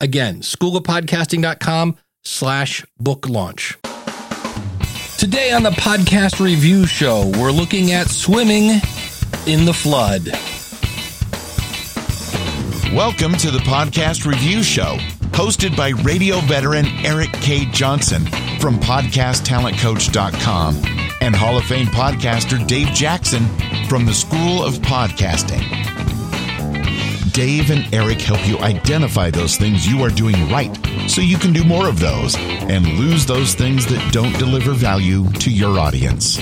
Again, schoolofpodcasting.com slash book launch. Today on the podcast review show, we're looking at swimming in the flood. Welcome to the podcast review show, hosted by radio veteran Eric K. Johnson from podcasttalentcoach.com and Hall of Fame podcaster Dave Jackson from the School of Podcasting. Dave and Eric help you identify those things you are doing right so you can do more of those and lose those things that don't deliver value to your audience.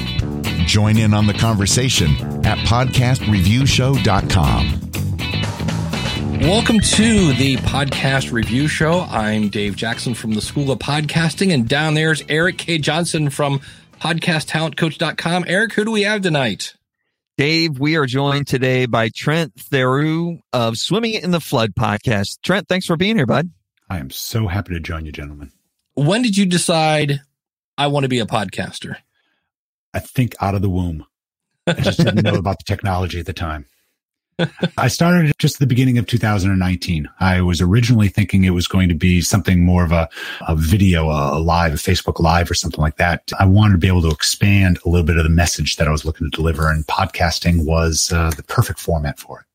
Join in on the conversation at podcastreviewshow.com. Welcome to the podcast review show. I'm Dave Jackson from the School of Podcasting, and down there's Eric K. Johnson from podcasttalentcoach.com. Eric, who do we have tonight? Dave, we are joined today by Trent Theroux of Swimming in the Flood podcast. Trent, thanks for being here, bud. I am so happy to join you, gentlemen. When did you decide I want to be a podcaster? I think out of the womb. I just didn't know about the technology at the time. I started just at the beginning of 2019. I was originally thinking it was going to be something more of a, a video, a, live, a Facebook live or something like that. I wanted to be able to expand a little bit of the message that I was looking to deliver and podcasting was uh, the perfect format for it.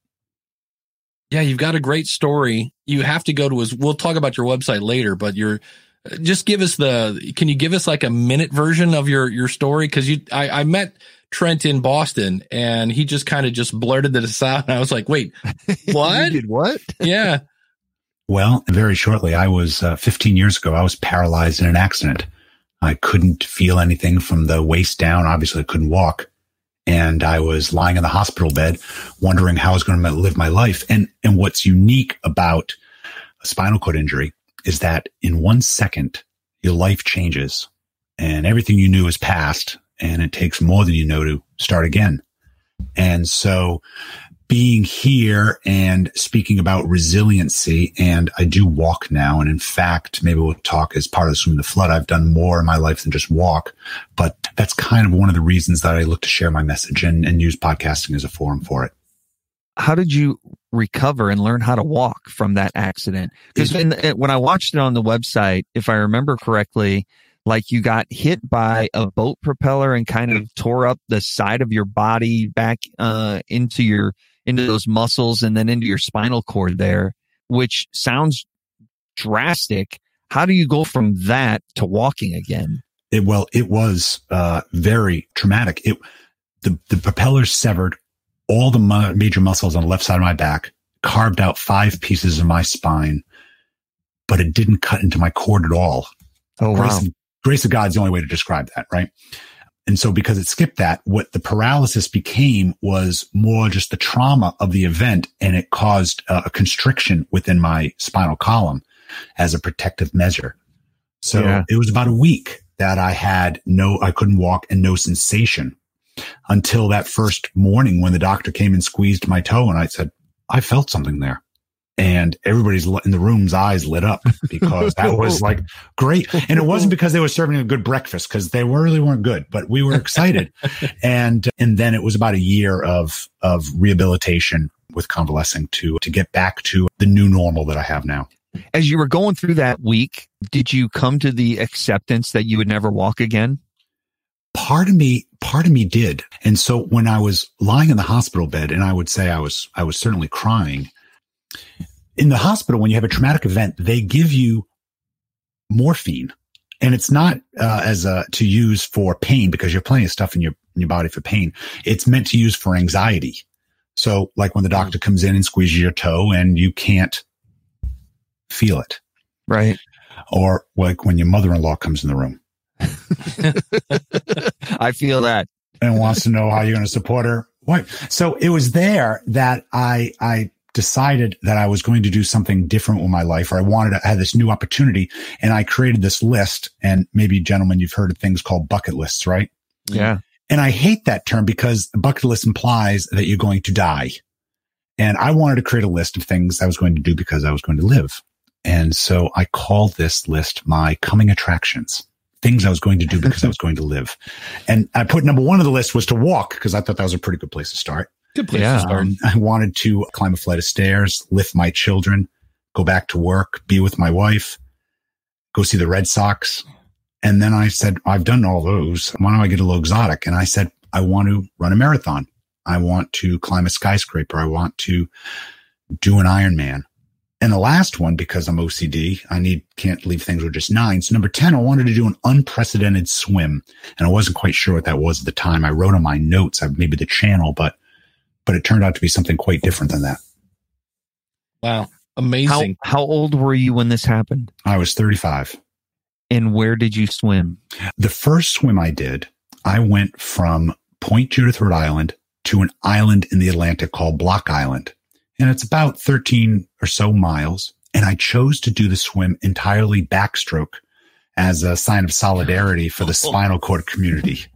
Yeah, you've got a great story. You have to go to his, we'll talk about your website later, but you're, just give us the, can you give us like a minute version of your, your story? Cause you, I, I met, Trent in Boston, and he just kind of just blurted this out. And I was like, "Wait, what? did what? yeah." Well, very shortly, I was uh, 15 years ago. I was paralyzed in an accident. I couldn't feel anything from the waist down. Obviously, I couldn't walk, and I was lying in the hospital bed, wondering how I was going to live my life. And and what's unique about a spinal cord injury is that in one second, your life changes, and everything you knew is past and it takes more than you know to start again. And so being here and speaking about resiliency, and I do walk now. And in fact, maybe we'll talk as part of the Swim the Flood. I've done more in my life than just walk, but that's kind of one of the reasons that I look to share my message and, and use podcasting as a forum for it. How did you recover and learn how to walk from that accident? Because when I watched it on the website, if I remember correctly, like you got hit by a boat propeller and kind of tore up the side of your body back uh, into your into those muscles and then into your spinal cord there, which sounds drastic. How do you go from that to walking again? It, well, it was uh, very traumatic. It the the propeller severed all the mu- major muscles on the left side of my back, carved out five pieces of my spine, but it didn't cut into my cord at all. Oh wow! Grace of God is the only way to describe that, right? And so because it skipped that, what the paralysis became was more just the trauma of the event and it caused uh, a constriction within my spinal column as a protective measure. So yeah. it was about a week that I had no, I couldn't walk and no sensation until that first morning when the doctor came and squeezed my toe and I said, I felt something there and everybody's in the room's eyes lit up because that was like great. And it wasn't because they were serving a good breakfast because they really weren't good, but we were excited. and, and then it was about a year of, of rehabilitation with convalescing to, to get back to the new normal that I have now. As you were going through that week, did you come to the acceptance that you would never walk again? Part of me, part of me did. And so when I was lying in the hospital bed and I would say I was, I was certainly crying, in the hospital, when you have a traumatic event, they give you morphine and it's not uh, as a to use for pain because you have plenty of stuff in your in your body for pain. It's meant to use for anxiety. So, like when the doctor mm. comes in and squeezes your toe and you can't feel it, right? Or like when your mother-in-law comes in the room. I feel that and wants to know how you're going to support her. What? So it was there that I I decided that I was going to do something different with my life or I wanted to have this new opportunity. And I created this list. And maybe gentlemen, you've heard of things called bucket lists, right? Yeah. And I hate that term because bucket list implies that you're going to die. And I wanted to create a list of things I was going to do because I was going to live. And so I called this list my coming attractions, things I was going to do because I was going to live. And I put number one on the list was to walk because I thought that was a pretty good place to start. Good place Yeah. to start. Um, I wanted to climb a flight of stairs, lift my children, go back to work, be with my wife, go see the Red Sox. And then I said, I've done all those. Why don't I get a little exotic? And I said, I want to run a marathon. I want to climb a skyscraper. I want to do an Ironman. And the last one, because I'm OCD, I need, can't leave things with just nine. So number 10, I wanted to do an unprecedented swim. And I wasn't quite sure what that was at the time. I wrote on my notes, uh, maybe the channel, but, but it turned out to be something quite different than that. Wow. How, Amazing. how old were you when this happened? I was 35. And where did you swim? The first swim I did, I went from Point Judith, Rhode Island to an island in the Atlantic called Block Island. And it's about 13 or so miles. And I chose to do the swim entirely backstroke as a sign of solidarity for the spinal cord community.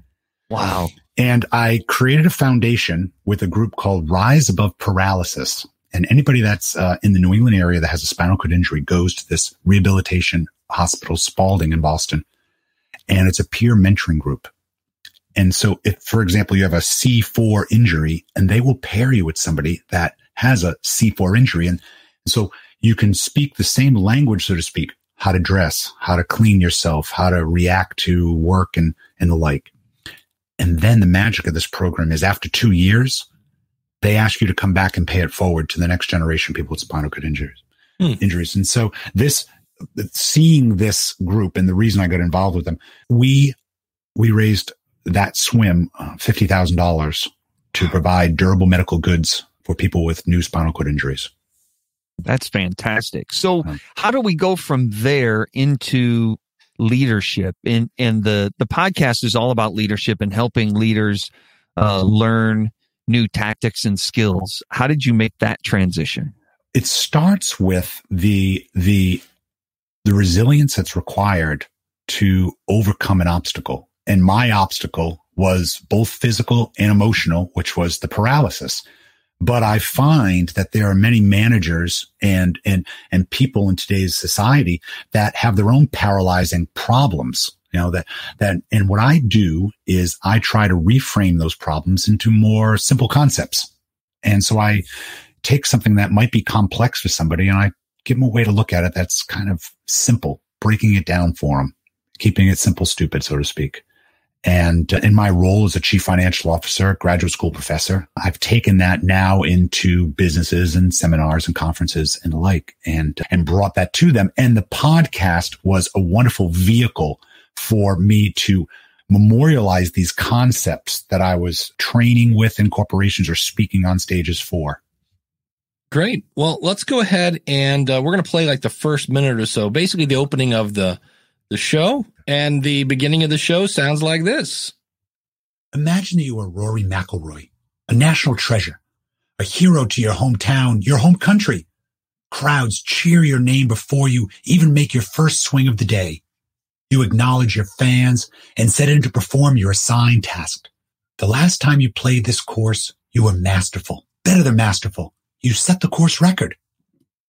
Wow. And I created a foundation with a group called Rise Above Paralysis. And anybody that's uh, in the New England area that has a spinal cord injury goes to this rehabilitation hospital, Spaulding in Boston. And it's a peer mentoring group. And so if, for example, you have a C4 injury and they will pair you with somebody that has a C4 injury. And so you can speak the same language, so to speak, how to dress, how to clean yourself, how to react to work and, and the like. And then the magic of this program is after two years, they ask you to come back and pay it forward to the next generation of people with spinal cord injuries. Hmm. Injuries. And so this, seeing this group and the reason I got involved with them, we, we raised that swim uh, $50,000 to provide durable medical goods for people with new spinal cord injuries. That's fantastic. So Um, how do we go from there into leadership? And and the the podcast is all about leadership and helping leaders uh, learn new tactics and skills. How did you make that transition? it starts with the the the resilience that's required to overcome an obstacle and my obstacle was both physical and emotional which was the paralysis but i find that there are many managers and and and people in today's society that have their own paralyzing problems you know that that and what i do is i try to reframe those problems into more simple concepts and so i take something that might be complex for somebody and I give them a way to look at it that's kind of simple, breaking it down for them, keeping it simple, stupid, so to speak. And in my role as a chief financial officer, graduate school professor, I've taken that now into businesses and seminars and conferences and the like and, and brought that to them. And the podcast was a wonderful vehicle for me to memorialize these concepts that I was training with in corporations or speaking on stages for. Great. Well, let's go ahead and uh, we're going to play like the first minute or so, basically the opening of the the show, and the beginning of the show sounds like this. Imagine that you are Rory McIlroy, a national treasure, a hero to your hometown, your home country. Crowds cheer your name before you even make your first swing of the day. You acknowledge your fans and set in to perform your assigned task. The last time you played this course, you were masterful, better than masterful. You set the course record.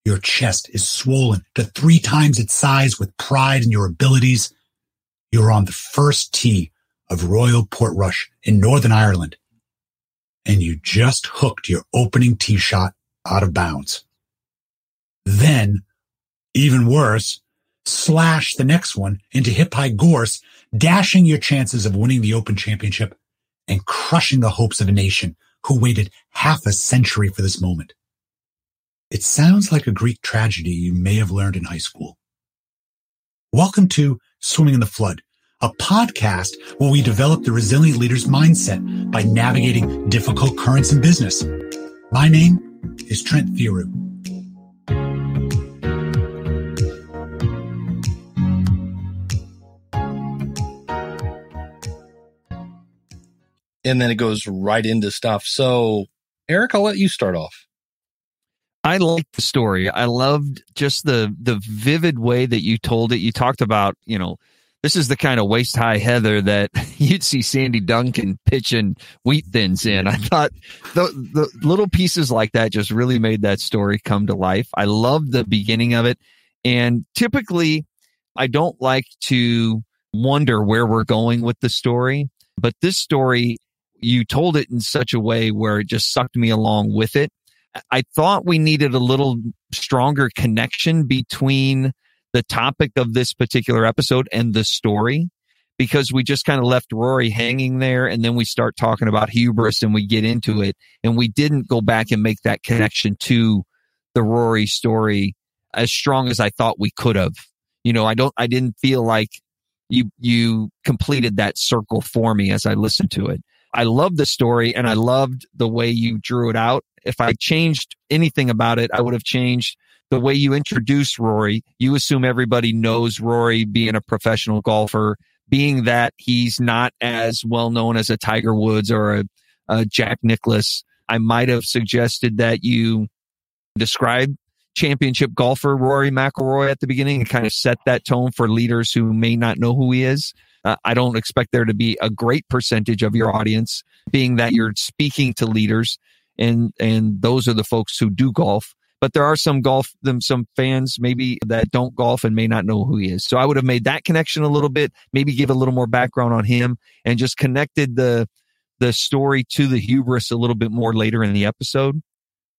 Your chest is swollen to three times its size with pride in your abilities. You're on the first tee of Royal Portrush in Northern Ireland. And you just hooked your opening tee shot out of bounds. Then, even worse, slash the next one into hip high gorse, dashing your chances of winning the Open Championship and crushing the hopes of a nation who waited half a century for this moment. It sounds like a Greek tragedy you may have learned in high school. Welcome to Swimming in the Flood, a podcast where we develop the resilient leader's mindset by navigating difficult currents in business. My name is Trent Theroux. And then it goes right into stuff. So, Eric, I'll let you start off. I liked the story. I loved just the the vivid way that you told it. You talked about, you know, this is the kind of waist high heather that you'd see Sandy Duncan pitching wheat thins in. I thought the, the little pieces like that just really made that story come to life. I loved the beginning of it. And typically I don't like to wonder where we're going with the story, but this story, you told it in such a way where it just sucked me along with it. I thought we needed a little stronger connection between the topic of this particular episode and the story because we just kind of left Rory hanging there and then we start talking about hubris and we get into it and we didn't go back and make that connection to the Rory story as strong as I thought we could have. You know, I don't, I didn't feel like you, you completed that circle for me as I listened to it. I loved the story and I loved the way you drew it out. If I changed anything about it, I would have changed the way you introduce Rory, you assume everybody knows Rory being a professional golfer, being that he's not as well known as a Tiger Woods or a, a Jack Nicklaus. I might have suggested that you describe championship golfer Rory McIlroy at the beginning and kind of set that tone for leaders who may not know who he is. Uh, I don't expect there to be a great percentage of your audience being that you're speaking to leaders and and those are the folks who do golf but there are some golf them some fans maybe that don't golf and may not know who he is. So I would have made that connection a little bit, maybe give a little more background on him and just connected the the story to the hubris a little bit more later in the episode.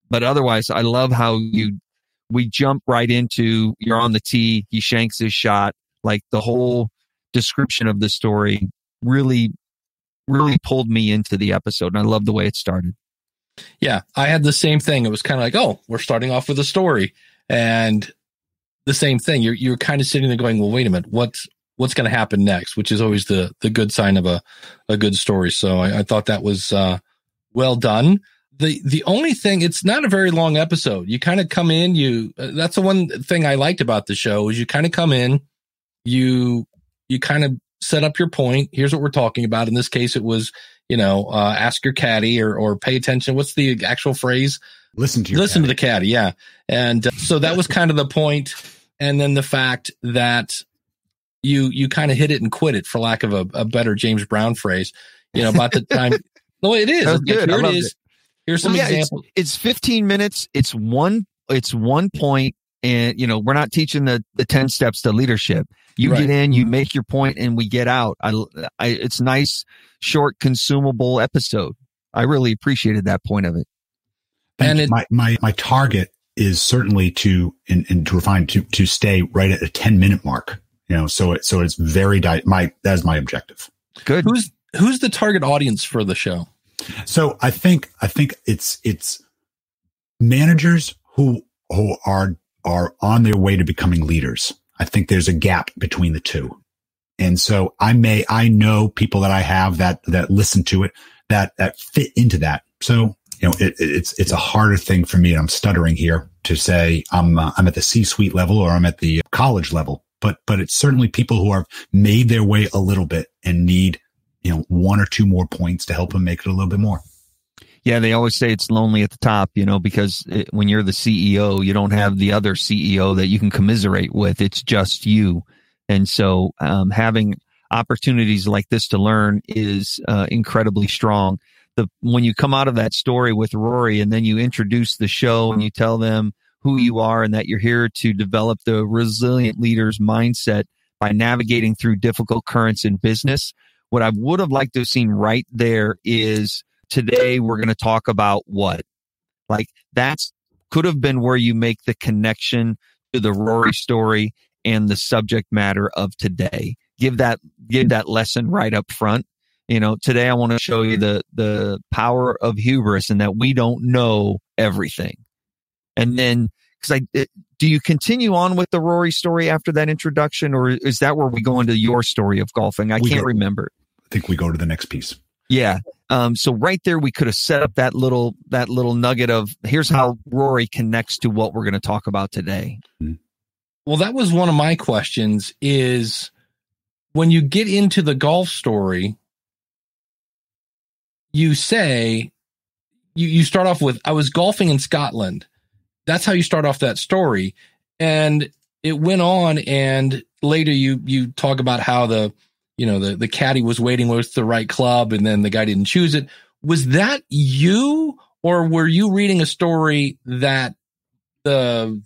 But otherwise, I love how you we jump right into you're on the tee, he shanks his shot, like the whole description of the story really really pulled me into the episode and I love the way it started. Yeah, I had the same thing. It was kind of like, oh, we're starting off with a story, and the same thing. You're you're kind of sitting there going, well, wait a minute, what's what's going to happen next? Which is always the the good sign of a a good story. So I, I thought that was uh, well done. The the only thing, it's not a very long episode. You kind of come in, you uh, that's the one thing I liked about the show is you kind of come in, you you kind of set up your point. Here's what we're talking about. In this case, it was you know, uh, ask your caddy or, or pay attention. What's the actual phrase? Listen to listen caddy. to the caddy. Yeah. And uh, so that was kind of the point. And then the fact that you, you kind of hit it and quit it for lack of a, a better James Brown phrase, you know, about the time. no, it is. That's good. Here it is. it. Here's some Well, yeah, examples. It's, it's 15 minutes. It's one, it's one point and you know, we're not teaching the, the 10 steps to leadership. You Right. get in, you make your point and we get out. I, I, it's nice, short, consumable episode. I really appreciated that point of it. Thank And it- my, my, my target is certainly to, and, and to refine to, to stay right at a 10 minute mark. You know, so it, so it's very, di- my, that is my objective. Good. who's, who's the target audience for the show? So I think, I think it's, it's managers who, who are, are on their way to becoming leaders. I think there's a gap between the two. And so I may, I know people that I have that, that listen to it that, that fit into that. So, you know, it, it's, it's a harder thing for me. I'm stuttering here to say I'm, uh, I'm at the C suite level or I'm at the college level, but, but it's certainly people who have made their way a little bit and need, you know, one or two more points to help them make it a little bit more. Yeah, they always say it's lonely at the top, you know, because it, when you're the CEO, you don't have the other CEO that you can commiserate with. It's just you. And so, um, having opportunities like this to learn is uh, incredibly strong. The when you come out of that story with Rory, and then you introduce the show and you tell them who you are and that you're here to develop the resilient leader's mindset by navigating through difficult currents in business. What I would have liked to have seen right there is today we're going to talk about what like that's could have been where you make the connection to the Rory story and the subject matter of today. Give that give that lesson right up front. You know, today I want to show you the the power of hubris and that we don't know everything. And then because I it, do you continue on with the Rory story after that introduction, or is that where we go into your story of golfing? I We can't go- remember. I think we go to the next piece. Yeah. Um, so right there, we could have set up that little, that little nugget of here's how Rory connects to what we're going to talk about today. Well, that was one of my questions is when you get into the golf story, you say, you, you start off with, I was golfing in Scotland. that's how you start off that story. And it went on and later you you talk about how the you know the the caddy was waiting with the right club and then the guy didn't choose it. Was that you or were you reading a story that the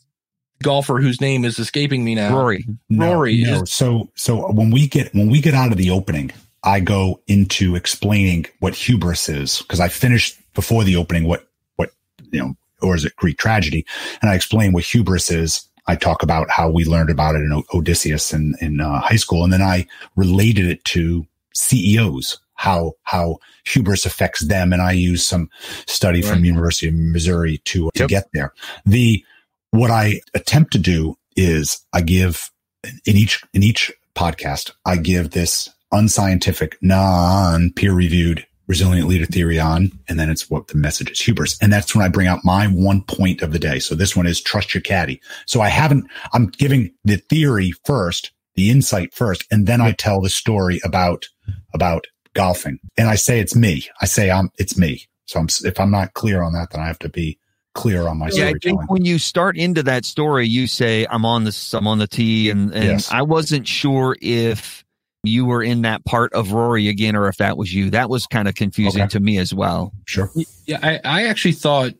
golfer whose name is escaping me now? Rory. No, Rory No. is- So so when we get when we get out of the opening, I go into explaining what hubris is because I finished before the opening what what you know or is it Greek tragedy, and I explain what hubris is. I talk about how we learned about it in O- Odysseus in in uh, high school, and then I related it to CEOs how how hubris affects them, and I use some study from University of Missouri to to get there. The what I attempt to do is I give in each in each podcast I give this unscientific, non peer reviewed resilient leader theory on, and then it's what the message is hubris, and that's when I bring out my one point of the day. So this one is trust your caddy. So I haven't I'm giving the theory first, the insight first, and then I tell the story about about golfing, and I say it's me. I say I'm it's me. So I'm, if I'm not clear on that, then I have to be clear on my Yeah, I think when you start into that story, you say, "I'm on this, I'm on the tee," and and Yes. I wasn't sure if you were in that part of Rory again, or if that was you. That was kind of confusing Okay. to me as well. Sure. Yeah, I, I actually thought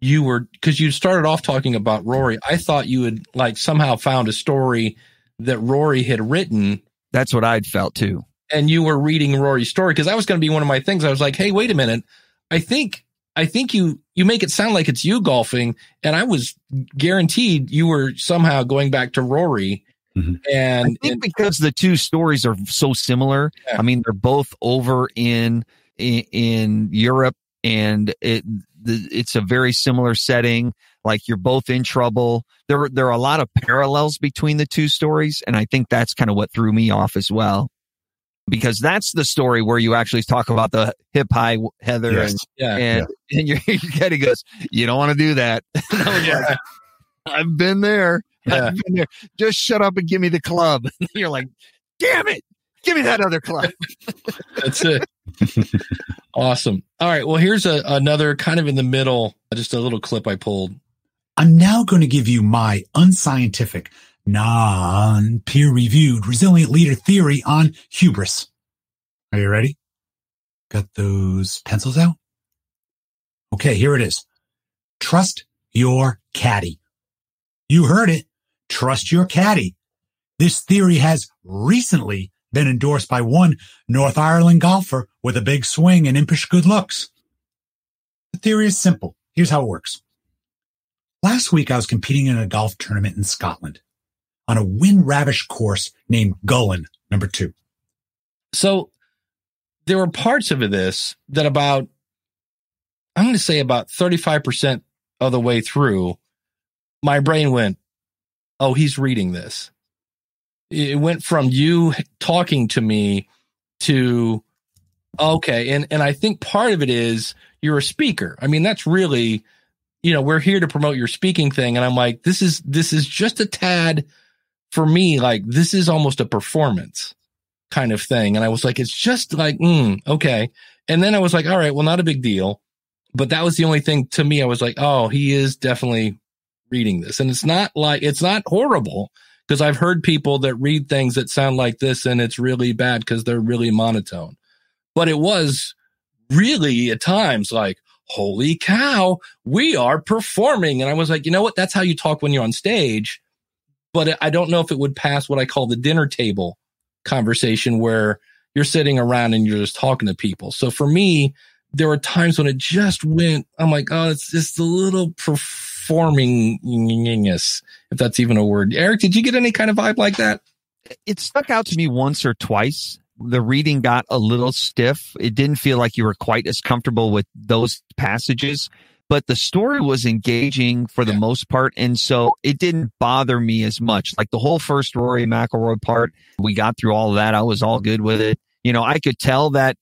you were because you started off talking about Rory. I thought you had like somehow found a story that Rory had written That's what I'd felt too. and you were reading Rory's story because that was going to be one of my things. I was like, hey, wait a minute. I think I think you you make it sound like it's you golfing, and I was guaranteed you were somehow going back to Rory. Mhm. And, I think and because the two stories are so similar. Yeah. I mean, they're both over in in, in Europe, and it the, it's a very similar setting. Like you're both in trouble. There there are a lot of parallels between the two stories, and I think that's kind of what threw me off as well. Because that's the story where you actually talk about the hip high Heather Yes. yeah, and and, and your, your caddy goes, "You don't want to do that." And like, I've been there. Yeah. There. Just shut up and give me the club. And you're like, damn it. Give me that other club. that's it. awesome. All right. Well, here's a, another kind of in the middle, just a little clip I pulled. I'm now going to give you my unscientific, non peer reviewed resilient leader theory on hubris. Are you ready? Got those pencils out? Okay, here it is. Trust your caddy. You heard it. Trust your caddy. This theory has recently been endorsed by one North Ireland golfer with a big swing and impish good looks. The theory is simple. Here's how it works. Last week, I was competing in a golf tournament in Scotland on a wind ravish course named Gullane, number two. So there were parts of this that about, I'm going to say about 35% of the way through, my brain went, Oh, he's reading this. It went from you talking to me to, okay. And, and I think part of it is you're a speaker. I mean, that's really, you know, we're here to promote your speaking thing. And I'm like, this is, this is just a tad for me. Like, this is almost a performance kind of thing. And I was like, it's just like, mm, okay. And then I was like, all right, well, not a big deal. But that was the only thing to me. I was like, oh, he is definitely reading this. And it's not like, it's not horrible because I've heard people that read things that sound like this and it's really bad because they're really monotone. But it was really at times like, holy cow, we are performing. And I was like, you know what? That's how you talk when you're on stage. But I don't know if it would pass what I call the dinner table conversation where you're sitting around and you're just talking to people. So for me, there were times when it just went, I'm like, oh, it's just a little performingness, if that's even a word. Eric, did you get any kind of vibe like that? It stuck out to me once or twice. The reading got a little stiff. It didn't feel like you were quite as comfortable with those passages, but the story was engaging for the Yeah. most part. And so it didn't bother me as much. Like the whole first Rory McIlroy part, we got through all of that. I was all good with it. You know, I could tell that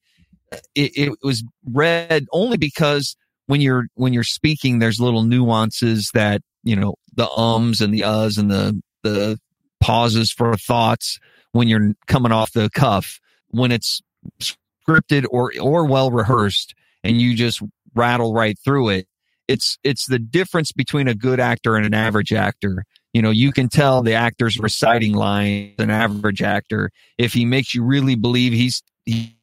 it, it was read only because when you're when you're speaking, there's little nuances that you know the ums and the uhs and the the pauses for thoughts when you're coming off the cuff. When it's scripted or or well rehearsed, and you just rattle right through it, it's it's the difference between a good actor and an average actor. You know, you can tell the actor's reciting lines an average actor if he makes you really believe he's he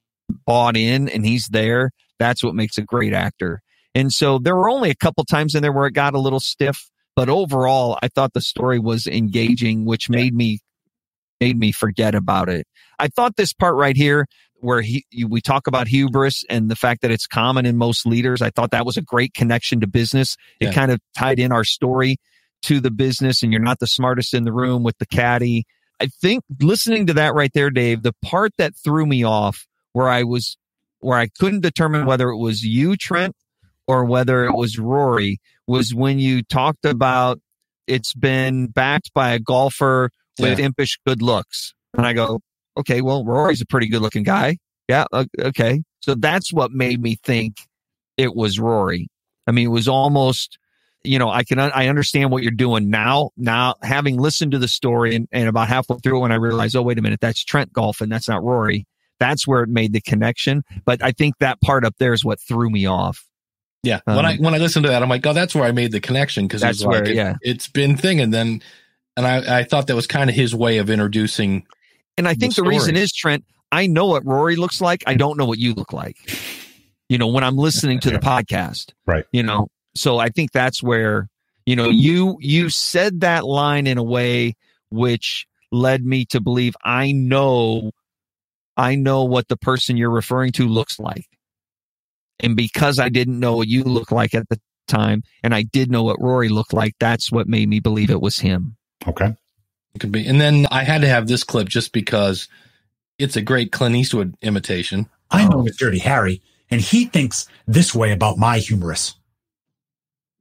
bought in and he's there. That's what makes a great actor. And so there were only a couple times in there where it got a little stiff, but overall, I thought the story was engaging, which made me made me forget about it. I thought this part right here where he, we talk about hubris and the fact that it's common in most leaders. I thought that was a great connection to business. It Yeah. kind of tied in our story to the business and you're not the smartest in the room with the caddy. I think listening to that right there, Dave, the part that threw me off where I was, where I couldn't determine whether it was you, Trent, or whether it was Rory was when you talked about it's been backed by a golfer with Yeah. impish good looks. And I go, okay, well, Rory's a pretty good looking guy. Yeah. Uh, okay. So that's what made me think it was Rory. I mean, it was almost, you know, I can, I understand what you're doing now. Now, having listened to the story and, and about halfway through it, when I realized, oh, wait a minute, that's Trent golfing. That's not Rory. That's where it made the connection. But I think that part up there is what threw me off. Yeah. when I Um, when I listened to that, I'm like, oh, that's where I made the connection because That's it's like where, it, yeah. it's been thing, and then and I I thought that was kind of his way of introducing. And I think the, reason is Trent, I know what Rory looks like. I don't know what you look like. You know, when I'm listening to the podcast. Right. You know, so I think that's where, you know, you you said that line in a way which led me to believe I know I know what the person you're referring to looks like. And because I didn't know what you look like at the time and I did know what Rory looked like, that's what made me believe it was him. Okay. It could be, and then I had to have this clip just because it's a great Clint Eastwood imitation. I know it's Dirty Harry, and he thinks this way about my humorous.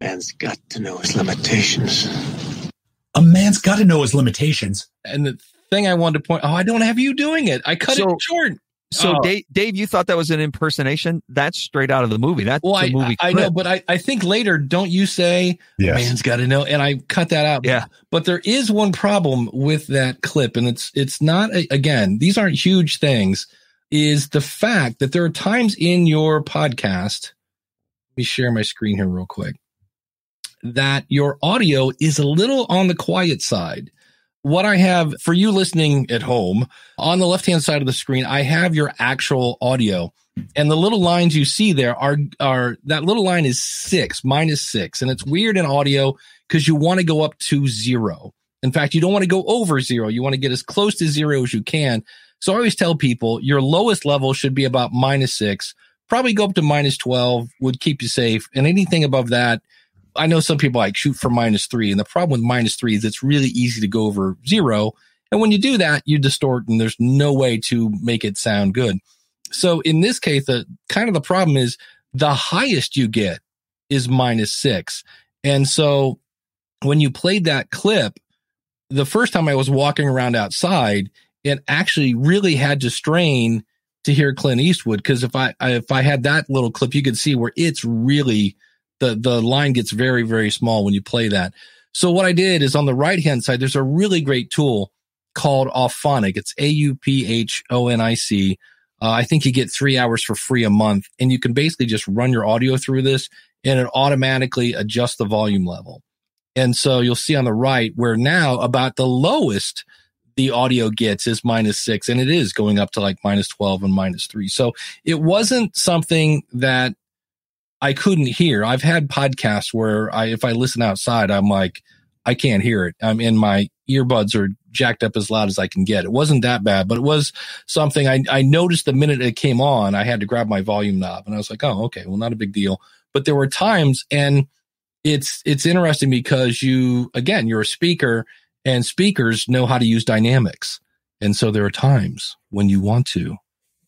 Man's got to know his limitations. A man's got to know his limitations. And the thing I wanted to point, oh, I don't have you doing it. I cut So- it short. So Oh. Dave, Dave, you thought that was an impersonation? That's straight out of the movie. That's Well, a I, movie. I, I know, but I, I think later, don't you say, Yes. man's got to know? And I cut that out. Yeah. But there is one problem with that clip, and it's it's not a, again, these aren't huge things. Is the fact that there are times in your podcast. Let me share my screen here real quick. That your audio is a little on the quiet side. What I have for you listening at home on the left hand side of the screen, I have your actual audio. And the little lines you see there are are that little line is six minus six. And it's weird in audio because you want to go up to zero. In fact you don't want to go over zero. You want to get as close to zero as you can. So i always tell people your lowest level should be about minus six. Probably go up to minus 12 would keep you safe. And anything above that i know some people like shoot for minus three and the problem with minus three is it's really easy to go over zero and when you do that you distort and there's no way to make it sound good so in this case, the kind of the problem is the highest you get is minus six. And so when you played that clip, the first time I was walking around outside, it actually really had to strain to hear Clint Eastwood. Cause if I, I- if I had that little clip, you could see where it's really the, the line gets very, very small when you play that. So what I did is on the right hand side, there's a really great tool called Auphonic. It's A U P H O N I C. Uh, I think you get three hours for free a month, and you can basically just run your audio through this, and it automatically adjusts the volume level. And so you'll see on the right where now about the lowest the audio gets is minus six, and it is going up to like minus 12 and minus three. So it wasn't something that I couldn't hear. I've had podcasts where I, if I listen outside, I'm like, I can't hear it. I'm in my earbuds are jacked up as loud as I can get. It wasn't that bad, but it was something I, I noticed the minute it came on, I had to grab my volume knob and I was like, oh, okay, well, not a big deal. But there were times and it's, it's interesting because you, again, you're a speaker and speakers know how to use dynamics. And so there are times when you want to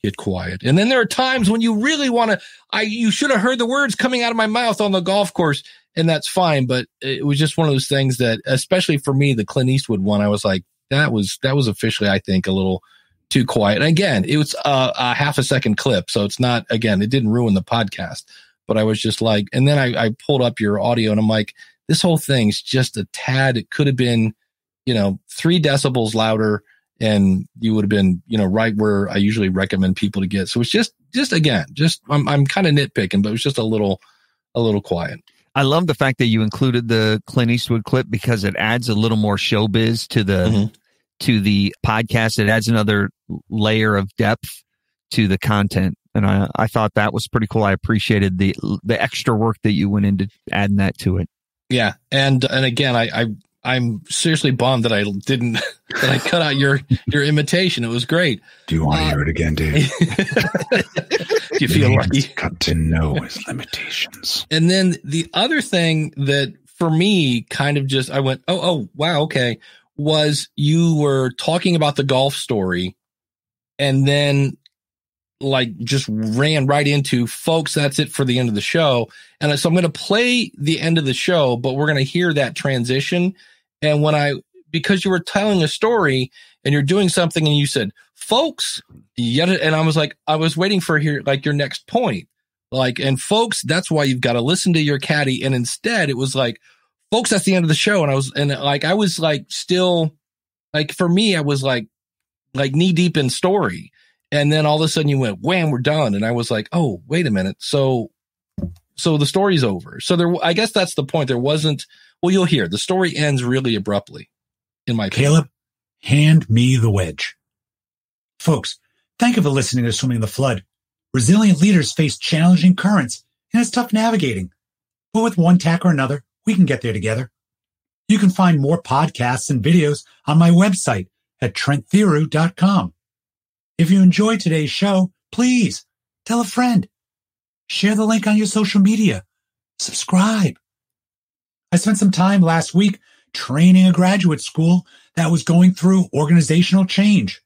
get quiet. And then there are times when you really want to, I, you should have heard the words coming out of my mouth on the golf course and that's fine. But it was just one of those things that, especially for me, the Clint Eastwood one, I was like, that was, that was officially, I think, a little too quiet. And again, it was a, a half a second clip. So it's not, again, it didn't ruin the podcast, but I was just like, and then I, I pulled up your audio and I'm like, this whole thing's just a tad, it could have been, you know, three decibels louder and you would have been, you know, right where I usually recommend people to get. So it's just, just again, just I'm, I'm kind of nitpicking, but it was just a little, a little quiet. I love the fact that you included the Clint Eastwood clip because it adds a little more showbiz to the Mhm. to the podcast. It adds another layer of depth to the content, and I I thought that was pretty cool. I appreciated the the extra work that you went into adding that to it. Yeah, and and again, I, I I'm seriously bummed that I didn't that I cut out your your imitation. It was great. Do you want to Uh, hear it again, Dave? Do you feel lucky? Got to know his limitations. And then the other thing that for me kind of just I went, oh, oh, wow, okay, was you were talking about the golf story and then like just ran right into folks, that's it for the end of the show. And so I'm going to play the end of the show, but we're going to hear that transition. And when I, because you were telling a story and you're doing something and you said, folks, yet, and I was like, I was waiting for here, like your next point. Like, and folks, that's why you've got to listen to your caddy. And instead it was like, folks, that's the end of the show. And I was, and like, I was like, still, like, for me, I was like, like knee deep in story. And then all of a sudden you went, wham, we're done. And I was like, oh, wait a minute. So, so the story's over. So there, I guess that's the point. There wasn't, well, you'll hear the story ends really abruptly in my opinion. Caleb, hand me the wedge. Folks, thank you for listening to Swimming in the Flood. Resilient leaders face challenging currents, and it's tough navigating. But with one tack or another, we can get there together. You can find more podcasts and videos on my website at trenttheroux.com. If you enjoyed today's show, please tell a friend. Share the link on your social media. Subscribe. I spent some time last week training a graduate school that was going through organizational change.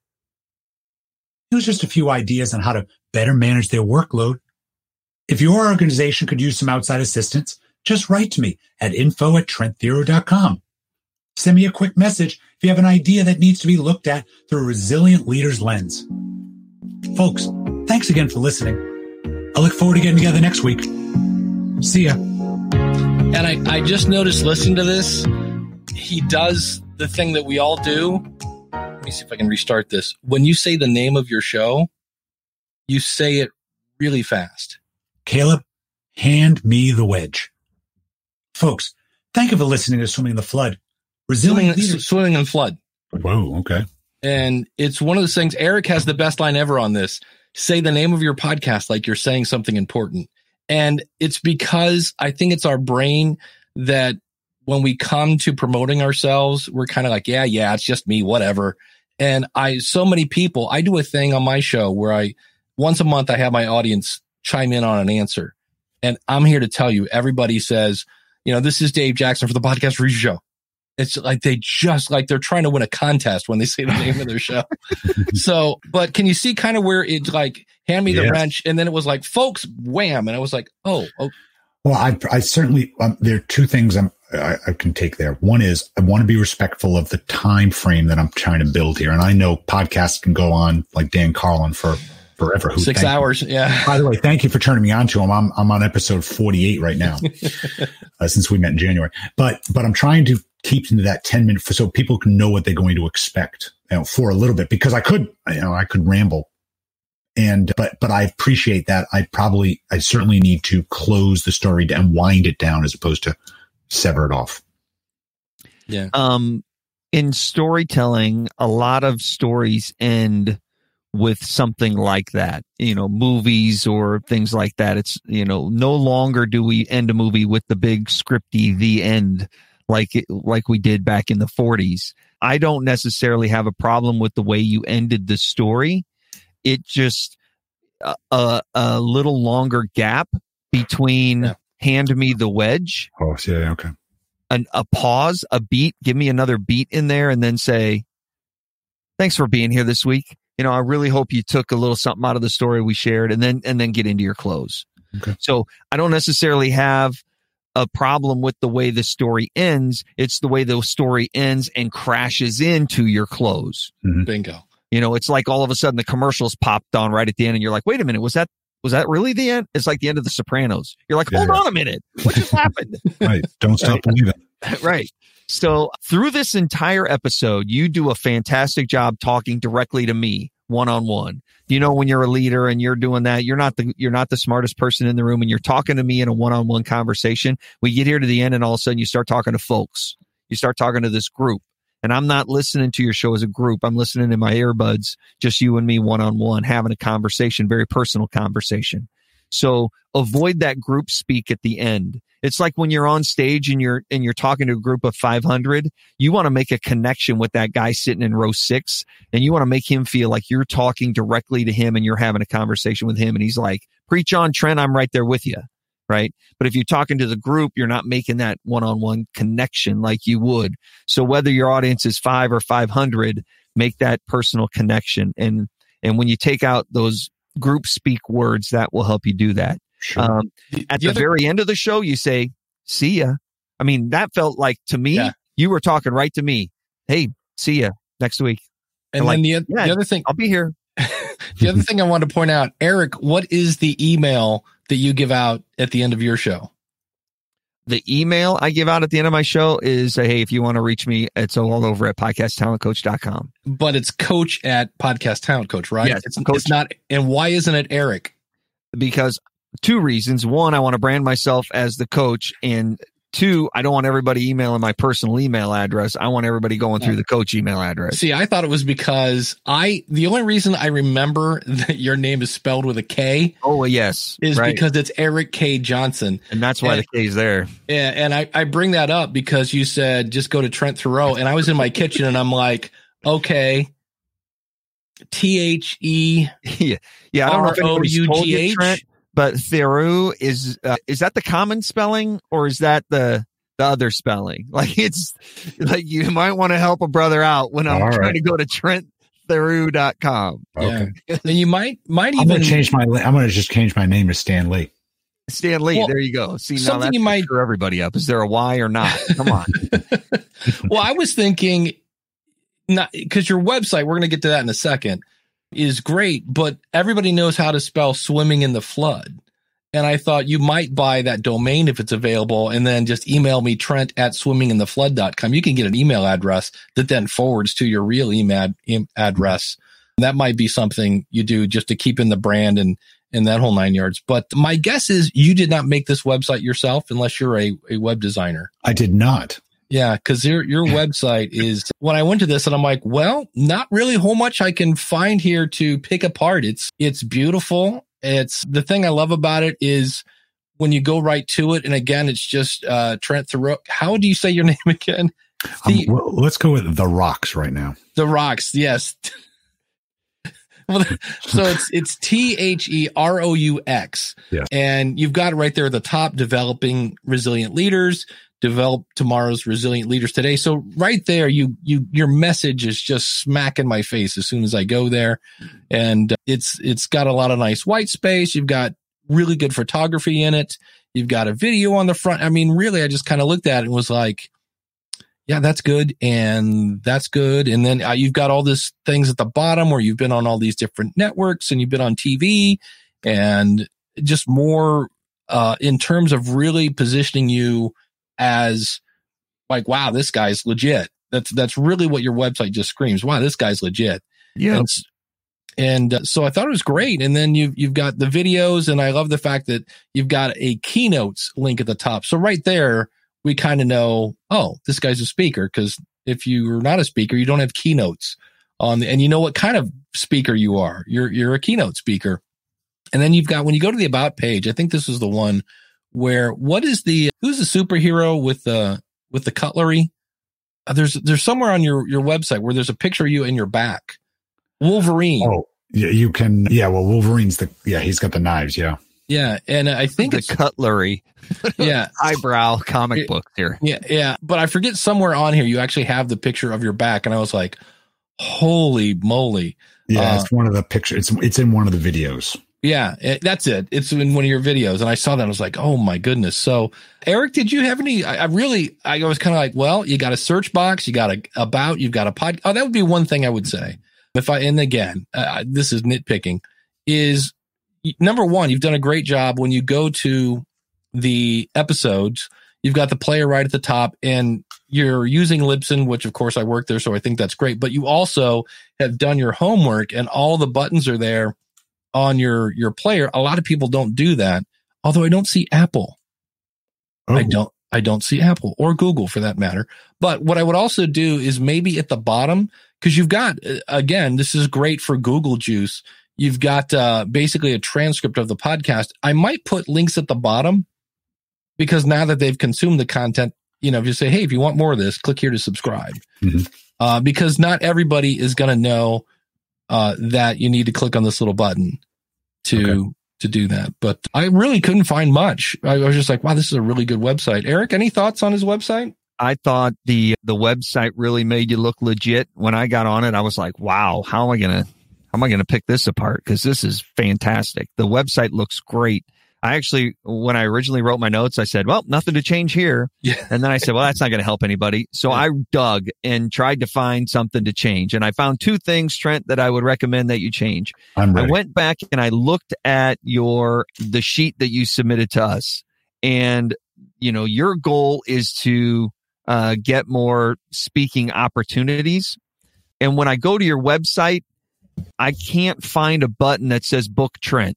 It was just a few ideas on how to better manage their workload. If your organization could use some outside assistance, just write to me at info at trenttheroux.com. Send me a quick message if you have an idea that needs to be looked at through a resilient leader's lens. Folks, thanks again for listening. I look forward to getting together next week. See ya. And I, I just noticed listening to this, he does the thing that we all do. Let me see if I can restart this. When you say the name of your show, you say it really fast. Caleb, hand me the wedge. Folks, thank you for listening to Swimming in the Flood. Resilient Swimming, leaders. swimming in flood. Whoa, okay. And it's one of those things. Eric has the best line ever on this. Say the name of your podcast like you're saying something important. And it's because I think it's our brain that when we come to promoting ourselves, we're kind of like, yeah, yeah, it's just me, whatever. And I, so many people, I do a thing on my show where I, once a month, I have my audience chime in on an answer. And I'm here to tell you, everybody says, you know, this is Dave Jackson for the podcast review show. It's like they just like they're trying to win a contest when they say the name of their show. so, but can you see kind of where it's like hand me the Yes. wrench, and then it was like folks, wham, and I was like, oh, oh, Well, I, I certainly, um, there are two things I'm, I, I can take there. One is I want to be respectful of the time frame that I'm trying to build here. And I know podcasts can go on like Dan Carlin for forever. Who, six thank you. hours, yeah. By the way, thank you for turning me on to him. I'm, I'm on episode 48 right now, uh, since we met in January. But, but I'm trying to keep into that 10 minute so people can know what they're going to expect you know, for a little bit because I could, you know, I could ramble. And, but, but I appreciate that. I probably, I certainly need to close the story and wind it down as opposed to sever it off. Yeah. um in storytelling a lot of stories end with something like that you know movies or things like that it's you know no longer do we end a movie with the big scripty the end like it, like we did back in the 40s i don't necessarily have a problem with the way you ended the story it just a, a, a little longer gap between Yeah. hand me the wedge Oh, yeah. Okay. an, a pause, a beat, give me another beat in there and then say, thanks for being here this week. You know, I really hope you took a little something out of the story we shared and then, and then get into your close. Okay. So I don't necessarily have a problem with the way the story ends. It's the way the story ends and crashes into your close. Mm-hmm. Bingo. You know, it's like all of a sudden the commercials popped on right at the end and you're like, wait a minute, was that, was that really the end? It's like the end of the Sopranos. You're like, hold Yeah. on a minute. What just happened? Right. Don't stop believing. right. So through this entire episode, you do a fantastic job talking directly to me one on one. You know, when you're a leader and you're doing that, you're not the, you're not the smartest person in the room and you're talking to me in a one on one conversation. We get here to the end and all of a sudden you start talking to folks. You start talking to this group and I'm not listening to your show as a group. I'm listening in my earbuds, just you and me one on one, having a conversation, very personal conversation. So avoid that group speak at the end. It's like when you're on stage and you're and you're talking to a group of 500, you want to make a connection with that guy sitting in row 6 and you want to make him feel like you're talking directly to him and you're having a conversation with him and he's like, "Preach on, Trent, I'm right there with you." Right? But if you're talking to the group, you're not making that one-on-one connection like you would. So whether your audience is 5 or 500, make that personal connection and and when you take out those group speak words, that will help you do that. Sure. Um, at the, other- very end of the show, you say, see ya. I mean, that felt like to me, Yeah. you were talking right to me. Hey, see ya next week. And like, then the, yeah. the other thing, I'll be here. the other thing I wanted to point out, Eric, what is the email that you give out at the end of your show? The email I give out at the end of my show is, uh, hey, if you want to reach me, it's all over at podcasttalentcoach.com. But it's coach at podcast talent coach, right? Yes, it's, Coach. it's not. And why isn't it Eric? Because two reasons. One, I want to brand myself as the coach. And two, I don't want everybody emailing my personal email address. I want everybody going through the coach email address. See, I thought it was because I, the only reason I remember that your name is spelled with a K Oh, yes. is right. because it's Eric K. Johnson. and that's why and- the is there. Yeah, and I, I bring that up because you said just go to Trent Theroux, and I was in my kitchen and I'm like, okay, T H E yeah, yeah. I don't know if anybody's U told you. Trent, but Theroux is uh, is that the common spelling or is that the the other spelling? Like it's like you might want to help a brother out when I'm All trying right. to go to TrentTheroux.com. Okay. Yeah, and you might might even I'm gonna change my. I'm gonna just change my name to Stan Lee. Stan Lee, Well, there you go. See now something that's you might- for everybody up. Is there a Y or not? Come on. well, I was thinking not because your website, we're going to get to that in a second, is great, but everybody knows how to spell swimming in the flood. And I thought you might buy that domain if it's available and then just email me Trent at swimmingintheflood.com. You can get an email address that then forwards to your real email em- address. That might be something you do just to keep in the brand and, and that whole nine yards. But my guess is you did not make this website yourself unless you're a, a web designer. I did not. Yeah, because your your website is when I went to this and I'm like, well, not really whole much I can find here to pick apart. It's it's beautiful. It's the thing I love about it is when you go right to it, and again, it's just uh Trent Theroux. How do you say your name again? Um, well, let's go with the rocks right now. the rocks, yes. well, so it's it's T H E R O U X, and you've got it right there at the top. Developing resilient leaders, develop tomorrow's resilient leaders today. So right there, you you your message is just smacking my face as soon as I go there, and it's it's got a lot of nice white space. You've got really good photography in it. You've got a video on the front. I mean, really, I just kind of looked at it and was like, yeah, that's good. And that's good. And then uh, you've got all these things at the bottom where you've been on all these different networks and you've been on TV and just more, uh, in terms of really positioning you as like, wow, this guy's legit. That's, that's really what your website just screams. Wow, this guy's legit. Yeah. And, and uh, so I thought it was great. And then you've, you've got the videos and I love the fact that you've got a keynotes link at the top. So right there, we kind of know, oh, this guy's a speaker. Cause if you're not a speaker, you don't have keynotes on the, and you know what kind of speaker you are. You're, you're a keynote speaker. And then you've got, when you go to the about page, I think this is the one where what is the, who's the superhero with the, with the cutlery? Uh, there's, there's somewhere on your, your website where there's a picture of you in your back. Wolverine. Oh, yeah, you can. Yeah, well, Wolverine's the. Yeah, he's got the knives. Yeah. Yeah. And I think the it's, cutlery, yeah. eyebrow comic It- book here. Yeah, yeah. But I forget somewhere on here you actually have the picture of your back, and I was like, "Holy moly!" Yeah, Uh, it's one of the pictures. It's it's in one of the videos. Yeah, it, that's it. It's in one of your videos, and I saw that. I was like, "Oh my goodness!" So, Eric, did you have any? I, I really, I was kind of like, "Well, you got a search box, you got a about, you've got a pod." Oh, that would be one thing I would say. If I and again, uh, this is nitpicking. Is number one, you've done a great job when you go to the episodes. You've got the player right at the top, and you're using Libsyn, which of course I work there, so I think that's great. But you also have done your homework, and all the buttons are there on your your player. A lot of people don't do that. Although I don't see Apple. Oh, I don't I don't see Apple or Google for that matter. But what I would also do is maybe at the bottom because you've got uh, again this is great for Google Juice. You've got uh, basically a transcript of the podcast. I might put links at the bottom because now that they've consumed the content, you know, if you say, hey, if you want more of this, click here to subscribe. Mhm. Uh, because not everybody is going to know uh, that you need to click on this little button to Okay. to do that. But I really couldn't find much. I was just like, wow, this is a really good website. Eric, any thoughts on his website? I thought the the website really made you look legit. When I got on it, I was like, "Wow, how am I gonna how am I gonna pick this apart? Because this is fantastic. The website looks great. I actually, when I originally wrote my notes, I said, "Well, nothing to change here," Yeah. and then I said, "Well, that's not going to help anybody." So I dug and tried to find something to change, and I found two things, Trent, that I would recommend that you change. I'm ready. I went back and I looked at your the sheet that you submitted to us, and you know your goal is to uh, get more speaking opportunities. And when I go to your website, I can't find a button that says book Trent.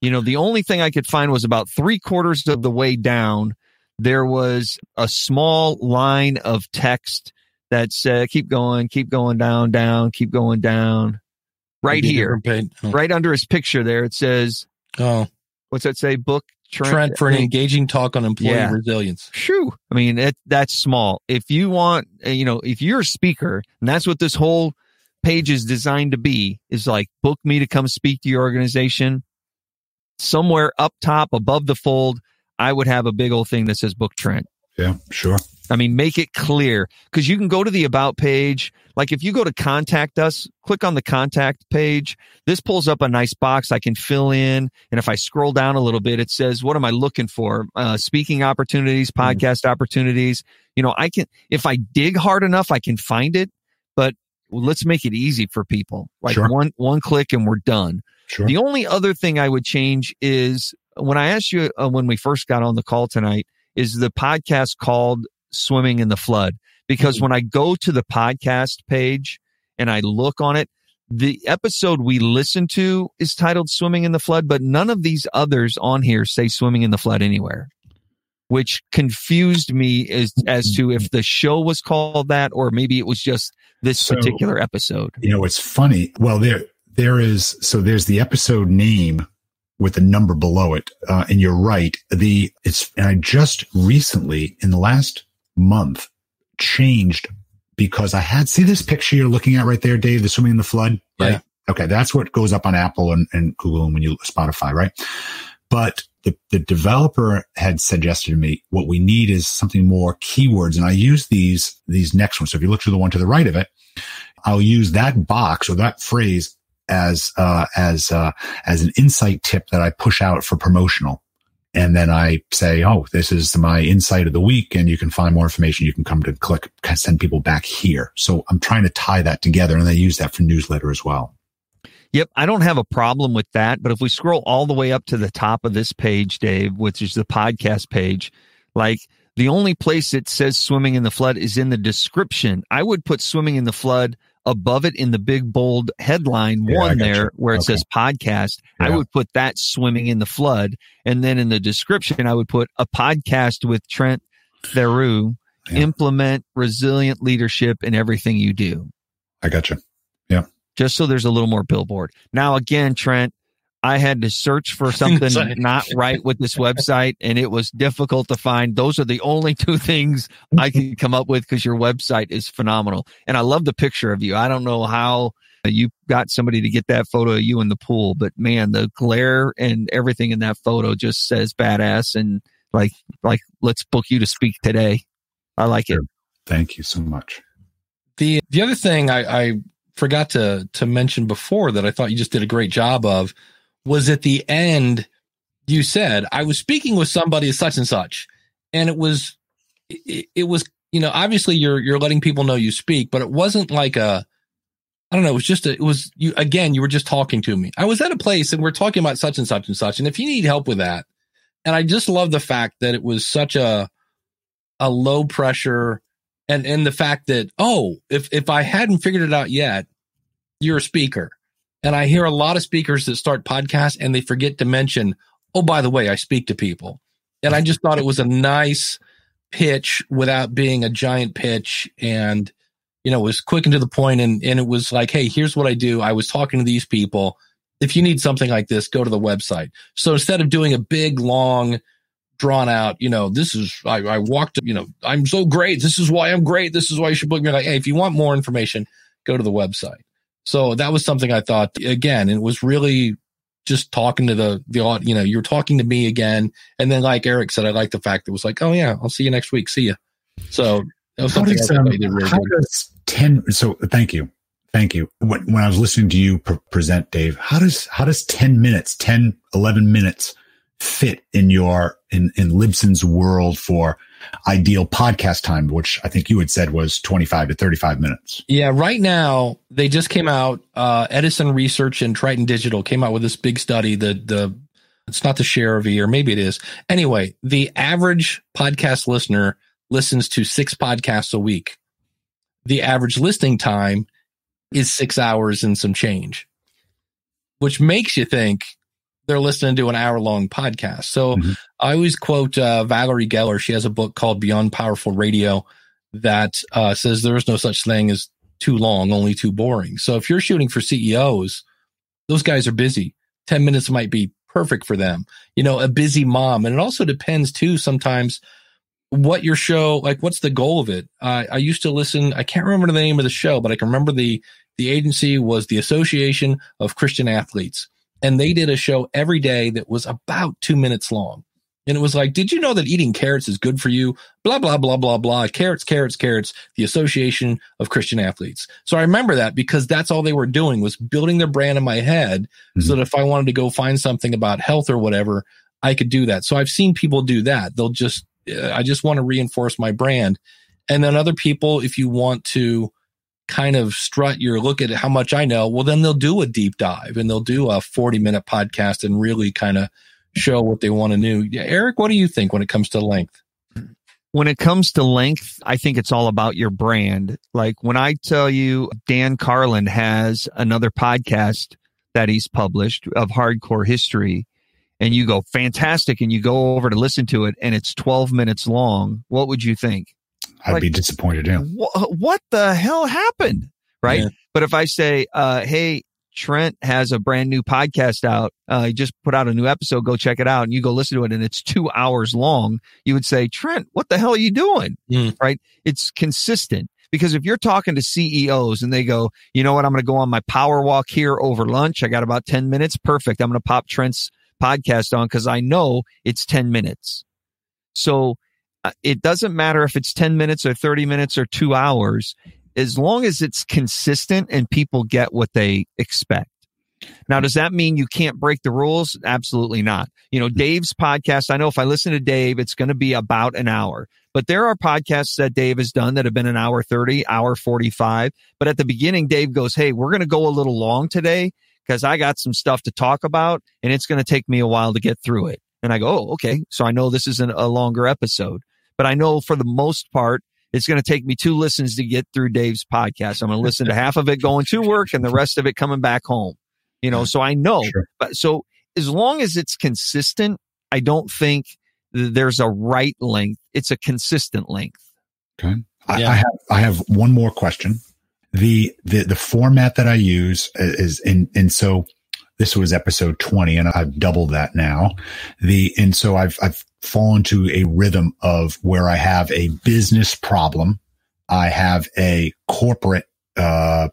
You know, the only thing I could find was about three quarters of the way down. There was a small line of text that said, keep going, keep going down, down, keep going down. Right here. Oh. right under his picture there, it says, Oh, what's that say? Book Trent. Trent for an engaging talk on employee Yeah. resilience. Phew. I mean, it, that's small. If you want, uh, you know, if you're a speaker, and that's what this whole page is designed to be, is like book me to come speak to your organization. Somewhere up top above the fold, I would have a big old thing that says book Trent. yeah, sure. I mean, make it clear because you can go to the about page. Like if you go to contact us, click on the contact page. This pulls up a nice box I can fill in. And if I scroll down a little bit, it says, what am I looking for? Uh, speaking opportunities, podcast opportunities. You know, I can, if I dig hard enough, I can find it, but let's make it easy for people. Like Sure. one, one click and we're done. Sure. The only other thing I would change is when I asked you uh, when we first got on the call tonight, is the podcast called Swimming in the Flood? Because when I go to the podcast page and I look on it, the episode we listen to is titled Swimming in the Flood, but none of these others on here say Swimming in the Flood anywhere, which confused me as, as to if the show was called that or maybe it was just this So- particular episode. You know, it's funny. Well, there, there is, so there's the episode name with the number below it. Uh, and you're right. The, it's, and I just recently in the last month changed because I had, see this picture you're looking at right there, Dave, the swimming in the flood? Right. Yeah. Okay. That's what goes up on Apple and, and Google and when you Spotify, right? But the, the developer had suggested to me what we need is something more keywords. And I use these, these next ones. So if you look to the one to the right of it, I'll use that box or that phrase as, uh, as, uh, as an insight tip that I push out for promotional. And then I say, Oh, this is my insight of the week. And you can find more information. You can come to click, send people back here. So I'm trying to tie that together and I use that for newsletter as well. Yep, I don't have a problem with that. But if we scroll all the way up to the top of this page, Dave, which is the podcast page, like the only place it says swimming in the flood is in the description. I would put swimming in the flood above it in the big bold headline Yeah, one there you. where it Okay. says podcast. I would put that swimming in the flood. And then in the description, I would put a podcast with Trent Theroux, Yeah. implement resilient leadership in everything you do I got you. Just so there's a little more billboard. Now, again, Trent, I had to search for something not right with this website and it was difficult to find. Those are the only two things I can come up with because your website is phenomenal. And I love the picture of you. I don't know how you got somebody to get that photo of you in the pool, but man, the glare and everything in that photo just says badass and like, like, let's book you to speak today. I like it. Thank you so much. The the other thing I, I forgot to to mention before that I thought you just did a great job of was at the end you said I was speaking with somebody such and such, and it was it, it was you know obviously you're you're letting people know you speak, but it wasn't like a I don't know. It was just a, it was you again. You were just talking to me. I was at a place and we're talking about such and such and such. And if you need help with that, and I just love the fact that it was such a a low pressure, and and the fact that oh, if if I hadn't figured it out yet, you're a speaker, and I hear a lot of speakers that start podcasts and they forget to mention, oh, by the way, I speak to people, and I just thought it was a nice pitch without being a giant pitch and you know, was quick and to the point and and it was like, hey, here's what I do. I was talking to these people. If you need something like this, go to the website. So instead of doing a big long drawn out, you know, this is I, I walked, you know, I'm so great. This is why I'm great. This is why you should book me. Like, hey, if you want more information, go to the website. So that was something I thought again, it was really just talking to the the you know, you're talking to me again. And then like Eric said, I like the fact that it was like, oh yeah, I'll see you next week. See you. So that was How something does, um, really how good. does 10 so thank you thank you when, when i was listening to you pre- present dave how does how does 10 minutes 10 11 minutes fit in your in in libsyn's world for ideal podcast time which i think you had said was 25 to 35 minutes Yeah, right now they just came out. Uh, Edison Research and Triton Digital came out with this big study. The the it's not the share of a year, maybe it is. Anyway, the average podcast listener listens to six podcasts a week. The average listening time is six hours and some change, which makes you think they're listening to an hour long podcast. So Mhm. I always quote uh, Valerie Geller. She has a book called Beyond Powerful Radio that uh, says there is no such thing as too long, only too boring. So if you're shooting for CEOs, those guys are busy. 10 minutes might be perfect for them. You know, a busy mom. And it also depends too sometimes what your show, like what's the goal of it? Uh, I used to listen, I can't remember the name of the show, but I can remember the, the agency was the Association of Christian Athletes. And they did a show every day that was about two minutes long. And it was like, did you know that eating carrots is good for you? Blah, blah, blah, blah, blah. Carrots, carrots, carrots, the Association of Christian Athletes. So I remember that because that's all they were doing was building their brand in my head so that if I wanted to go find something about health or whatever, I could do that. So I've seen people do that. They'll just, uh, I just want to reinforce my brand. And then other people, if you want to kind of strut your look at how much I know, well, then they'll do a deep dive and they'll do a 40 minute podcast and really kind of show what they want to. Yeah, Eric, what do you think when it comes to length? when it comes to length, I think it's all about your brand. Like when I tell you Dan Carlin has another podcast that he's published of hardcore history and you go fantastic and you go over to listen to it and it's 12 minutes long, what would you think? I'd Like- be disappointed yeah Wha- What the hell happened? Right. Yeah. But if I say, uh, Hey, Trent has a brand new podcast out. Uh, he just put out a new episode. Go check it out. And you go listen to it and it's two hours long. You would say, Trent, what the hell are you doing? Mm. Right. It's consistent because if you're talking to CEOs and they go, you know what? I'm going to go on my power walk here over lunch. I got about 10 minutes. Perfect. I'm going to pop Trent's podcast on because I know it's 10 minutes. So Uh, it doesn't matter if it's 10 minutes or 30 minutes or two hours, as long as it's consistent and people get what they expect. Now, does that mean you can't break the rules? Absolutely not. You know, hmm. Dave's podcast, I know if I listen to Dave, it's going to be about an hour, but there are podcasts that Dave has done that have been an hour 30, hour 45. But at the beginning, Dave goes, Hey, we're going to go a little long today because I got some stuff to talk about and it's going to take me a while to get through it. And I go, Oh, okay. So I know this is an, a longer episode, but I know for the most part, it's going to take me two listens to get through Dave's podcast. I'm going to listen to half of it going to work and the rest of it coming back home. You know, so I know, Sure. but so as long as it's consistent, I don't think there's a right length. It's a consistent length. Okay. I, Yeah. I have I have one more question. The the the format that I use is in and so this was episode 20 and I've doubled that now. The and so I've I've fallen into a rhythm of where I have a business problem, I have a corporate uh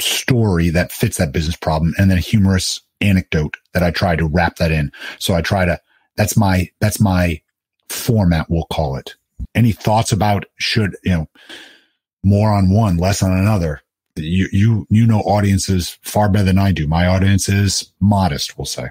story that fits that business problem and then a humorous anecdote that I try to wrap that in. So I try to that's my that's my format we'll call it. Any thoughts about should you know more on one less on another? You you you know audiences far better than i do. My audience is modest we'll say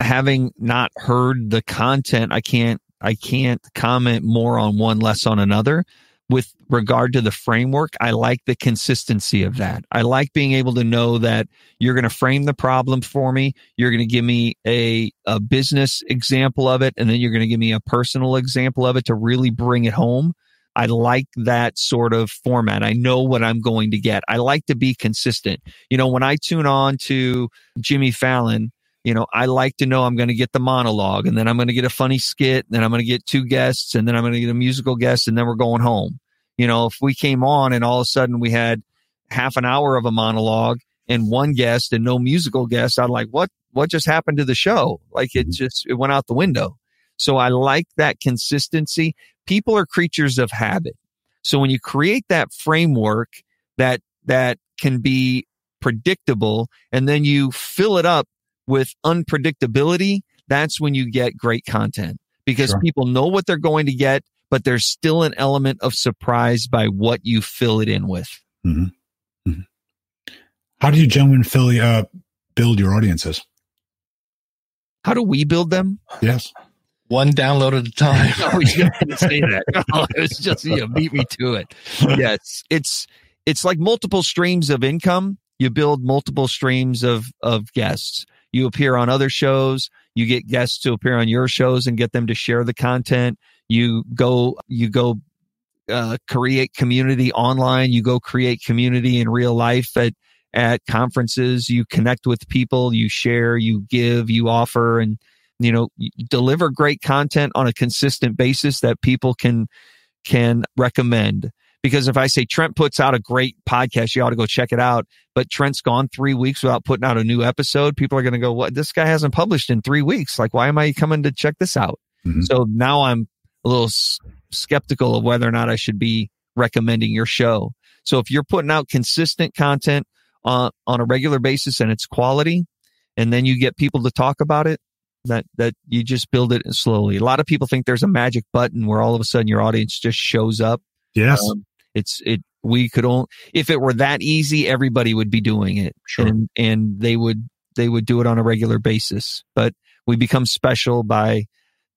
Having not heard the content, I can't, I can't comment more on one less on another. With regard to the framework, I like the consistency of that. I like being able to know that you're going to frame the problem for me. You're going to give me a, a business example of it, and then you're going to give me a personal example of it to really bring it home. I like that sort of format. I know what I'm going to get. I like to be consistent. You know, when I tune on to Jimmy Fallon, you know, I like to know I'm going to get the monologue and then I'm going to get a funny skit, and then I'm going to get two guests and then I'm going to get a musical guest and then we're going home. You know, if we came on and all of a sudden we had half an hour of a monologue and one guest and no musical guest, I'm like, what, what just happened to the show? Like it mm-hmm. just, it went out the window. So I like that consistency. People are creatures of habit. So when you create that framework that, that can be predictable and then you fill it up with unpredictability, that's when you get great content because sure. people know what they're going to get, but there's still an element of surprise by what you fill it in with. Mm-hmm. Mm-hmm. How do you gentlemen fill, uh, build your audiences? How do we build them? Yes. One download at a time. oh, you didn't say that. No, it's just you know, beat me to it. Yes, it's it's like multiple streams of income. You build multiple streams of of guests. You appear on other shows. You get guests to appear on your shows and get them to share the content. You go you go uh, create community online. You go create community in real life at at conferences. You connect with people. You share. You give. You offer and you know deliver great content on a consistent basis that people can can recommend because if i say trent puts out a great podcast you ought to go check it out but trent's gone three weeks without putting out a new episode people are going to go what this guy hasn't published in three weeks like why am i coming to check this out mm-hmm. so now i'm a little s- skeptical of whether or not i should be recommending your show so if you're putting out consistent content on, on a regular basis and it's quality and then you get people to talk about it that that you just build it slowly. A lot of people think there's a magic button where all of a sudden your audience just shows up. Yes. Um, it's it we could only if it were that easy everybody would be doing it. Sure. And and they would they would do it on a regular basis. But we become special by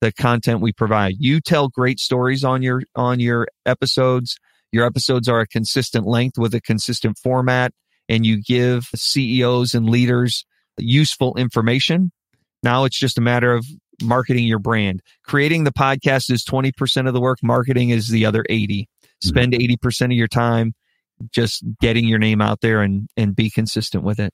the content we provide. You tell great stories on your on your episodes. Your episodes are a consistent length with a consistent format and you give CEOs and leaders useful information now it's just a matter of marketing your brand. Creating the podcast is 20% of the work. Marketing is the other 80. Mm-hmm. Spend 80% of your time just getting your name out there and, and be consistent with it.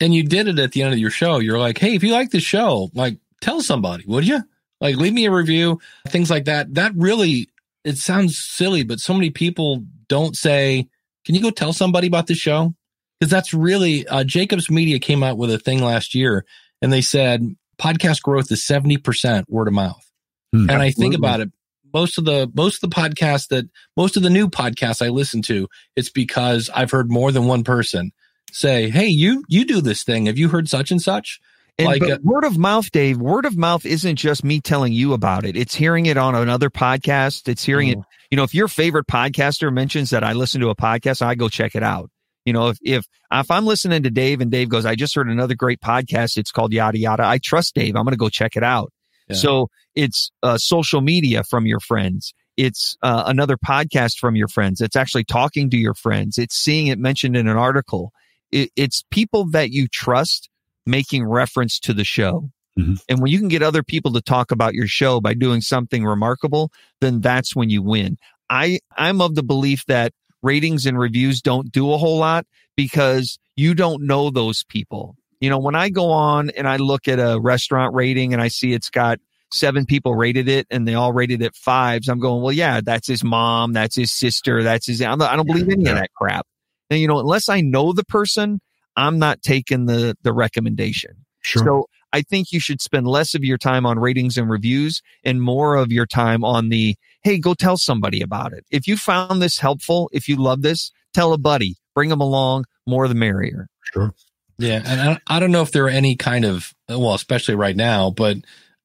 And you did it at the end of your show. You're like, Hey, if you like the show, like tell somebody, would you? Like leave me a review, things like that. That really, it sounds silly, but so many people don't say, can you go tell somebody about the show? Because that's really, uh, Jacobs Media came out with a thing last year and they said podcast growth is 70% word of mouth. Hmm, and I think about it, most of the most of the podcasts that most of the new podcasts I listen to, it's because I've heard more than one person say, "Hey, you you do this thing. Have you heard such and such?" And like uh, word of mouth, Dave. Word of mouth isn't just me telling you about it. It's hearing it on another podcast. It's hearing it. Mm. You know, if your favorite podcaster mentions that I listen to a podcast, I go check it out. You know, if, if, if I'm listening to Dave and Dave goes, I just heard another great podcast. It's called yada yada. I trust Dave. I'm going to go check it out. Yeah. So it's uh, social media from your friends. It's uh, another podcast from your friends. It's actually talking to your friends. It's seeing it mentioned in an article. It, it's people that you trust making reference to the show. Mm-hmm. And when you can get other people to talk about your show by doing something remarkable, then that's when you win. I, I'm of the belief that ratings and reviews don't do a whole lot because you don't know those people. You know, when I go on and I look at a restaurant rating and I see it's got seven people rated it and they all rated it fives, I'm going, well, yeah, that's his mom, that's his sister, that's his, I'm not, I don't believe any of that crap. And, you know, unless I know the person, I'm not taking the, the recommendation. Sure. So I think you should spend less of your time on ratings and reviews and more of your time on the, Hey, go tell somebody about it. If you found this helpful, if you love this, tell a buddy, bring them along, more the merrier. Sure. Yeah. And I, don't know if there are any kind of, well, especially right now, but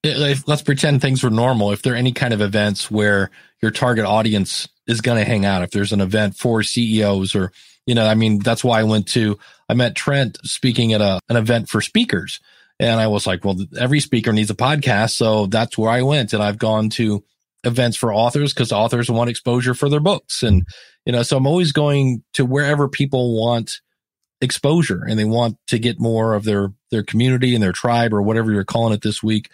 if, let's pretend things were normal. If there are any kind of events where your target audience is going to hang out, if there's an event for CEOs or, you know, I mean, that's why I went to, I met Trent speaking at a, an event for speakers and I was like, well, every speaker needs a podcast. So that's where I went. And I've gone to events for authors because authors want exposure for their books. And, you know, so I'm always going to wherever people want exposure and they want to get more of their, their community and their tribe or whatever you're calling it this week.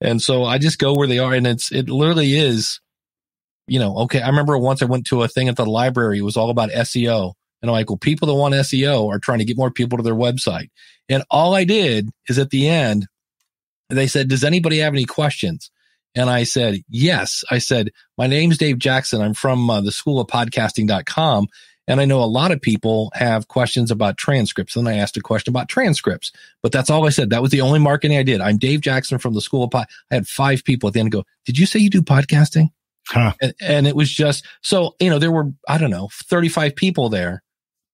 And so I just go where they are. And it's, it literally is you know, okay, I remember once I went to a thing at the library. It was all about SEO. And I'm like, well, people that want SEO are trying to get more people to their website. And all I did is at the end, they said, does anybody have any questions? And I said, yes. I said, my name's Dave Jackson. I'm from uh, the school of podcasting.com. And I know a lot of people have questions about transcripts. And I asked a question about transcripts, but that's all I said. That was the only marketing I did. I'm Dave Jackson from the school of pod. I had five people at the end go, did you say you do podcasting? Huh. And, and it was just, so, you know, there were, I don't know, 35 people there,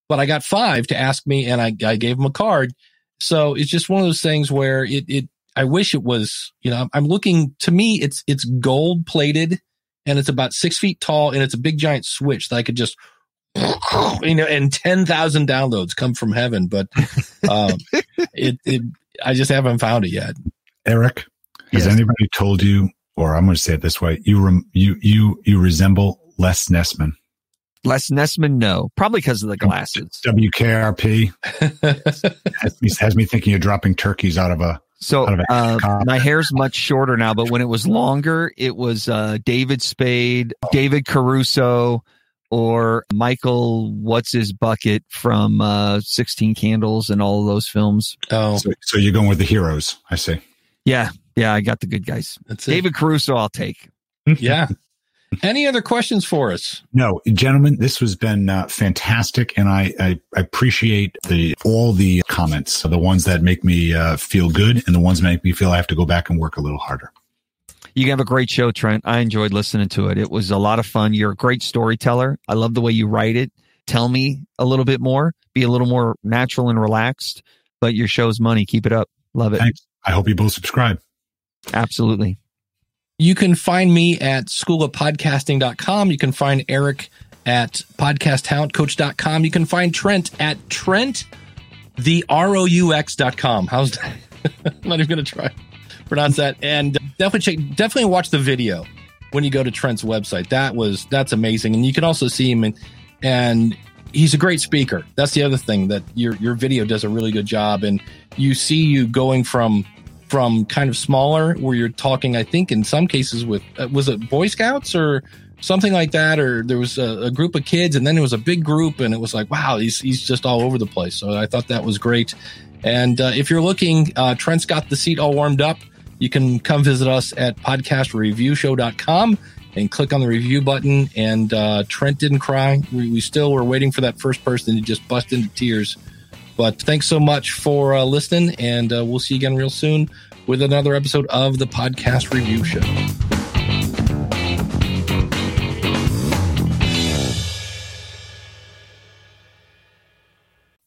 but I got five to ask me and I, I gave them a card. So it's just one of those things where it, it, I wish it was, you know, I'm looking to me, it's, it's gold plated and it's about six feet tall and it's a big giant switch that I could just you know, and 10,000 downloads come from heaven, but um, it, it, I just haven't found it yet. Eric, has anybody told you, or I'm going to say it this way, you, rem, you, you, you resemble Les Nessman? Les Nessman, no, probably because of the glasses. WKRP has, me, has me thinking of dropping turkeys out of a so uh, my hair's much shorter now, but when it was longer, it was uh, David Spade, David Caruso, or Michael, what's his bucket from uh, 16 Candles and all of those films. Oh, so, so, you're going with the heroes, I see. Yeah, yeah, I got the good guys. That's David it. Caruso, I'll take. yeah. Any other questions for us? No, gentlemen, this has been uh, fantastic, and I, I, appreciate the all the comments, the ones that make me uh, feel good, and the ones that make me feel I have to go back and work a little harder. You have a great show, Trent. I enjoyed listening to it. It was a lot of fun. You're a great storyteller. I love the way you write it. Tell me a little bit more. Be a little more natural and relaxed. But your show's money. Keep it up. Love it. Thanks. I hope you both subscribe. Absolutely. You can find me at schoolofpodcasting.com. You can find Eric at podcasttalentcoach.com. You can find Trent at Trent the R-O-U-X.com. How's that? I'm not even going to try pronounce that. And definitely check, definitely watch the video when you go to Trent's website. That was that's amazing, and you can also see him and and he's a great speaker. That's the other thing that your your video does a really good job, and you see you going from from kind of smaller where you're talking. I think in some cases with uh, was it Boy Scouts or something like that, or there was a, a, group of kids, and then it was a big group, and it was like, wow, he's he's just all over the place. So I thought that was great. And uh, if you're looking, uh, Trent's got the seat all warmed up you can come visit us at podcastreviewshow.com and click on the review button. And uh, Trent didn't cry. We, we, still were waiting for that first person to just bust into tears. But thanks so much for uh, listening, and uh, we'll see you again real soon with another episode of the Podcast Review Show.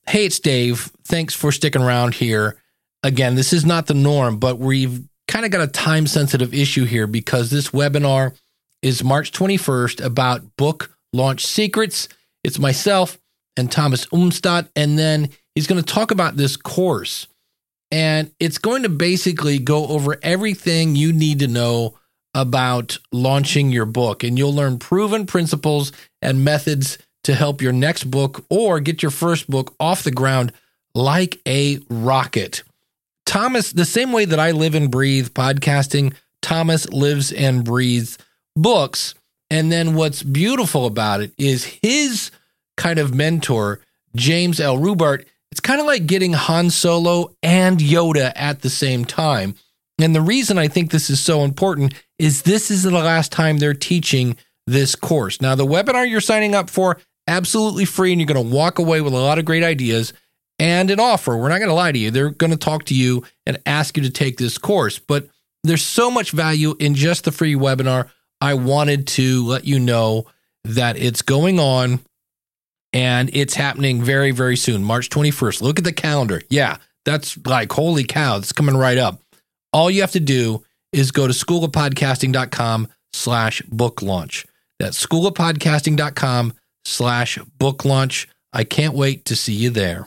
Hey, it's Dave. Thanks for sticking around here. Again, this is not the norm, but we've kind of got a time sensitive issue here because this webinar is March 21st about book launch secrets. It's myself and Thomas Umstattd. And then he's going to talk about this course. And it's going to basically go over everything you need to know about launching your book. And you'll learn proven principles and methods to help your next book or get your first book off the ground like a rocket. Thomas, the same way that I live and breathe podcasting, Thomas lives and breathes books. And then what's beautiful about it is his kind of mentor, James L. Rubart. It's kind of like getting Han Solo and Yoda at the same time. And the reason I think this is so important is this is the last time they're teaching this course. Now, the webinar you're signing up for, absolutely free, and you're going to walk away with a lot of great ideas and an offer. We're not going to lie to you. They're going to talk to you and ask you to take this course. But there's so much value in just the free webinar. I wanted to let you know that it's going on and it's happening very, very soon, March 21st. Look at the calendar. Yeah, that's like, holy cow, it's coming right up. All you have to do is go to schoolofpodcasting.com slash book launch. That's schoolofpodcasting.com slash book launch. I can't wait to see you there.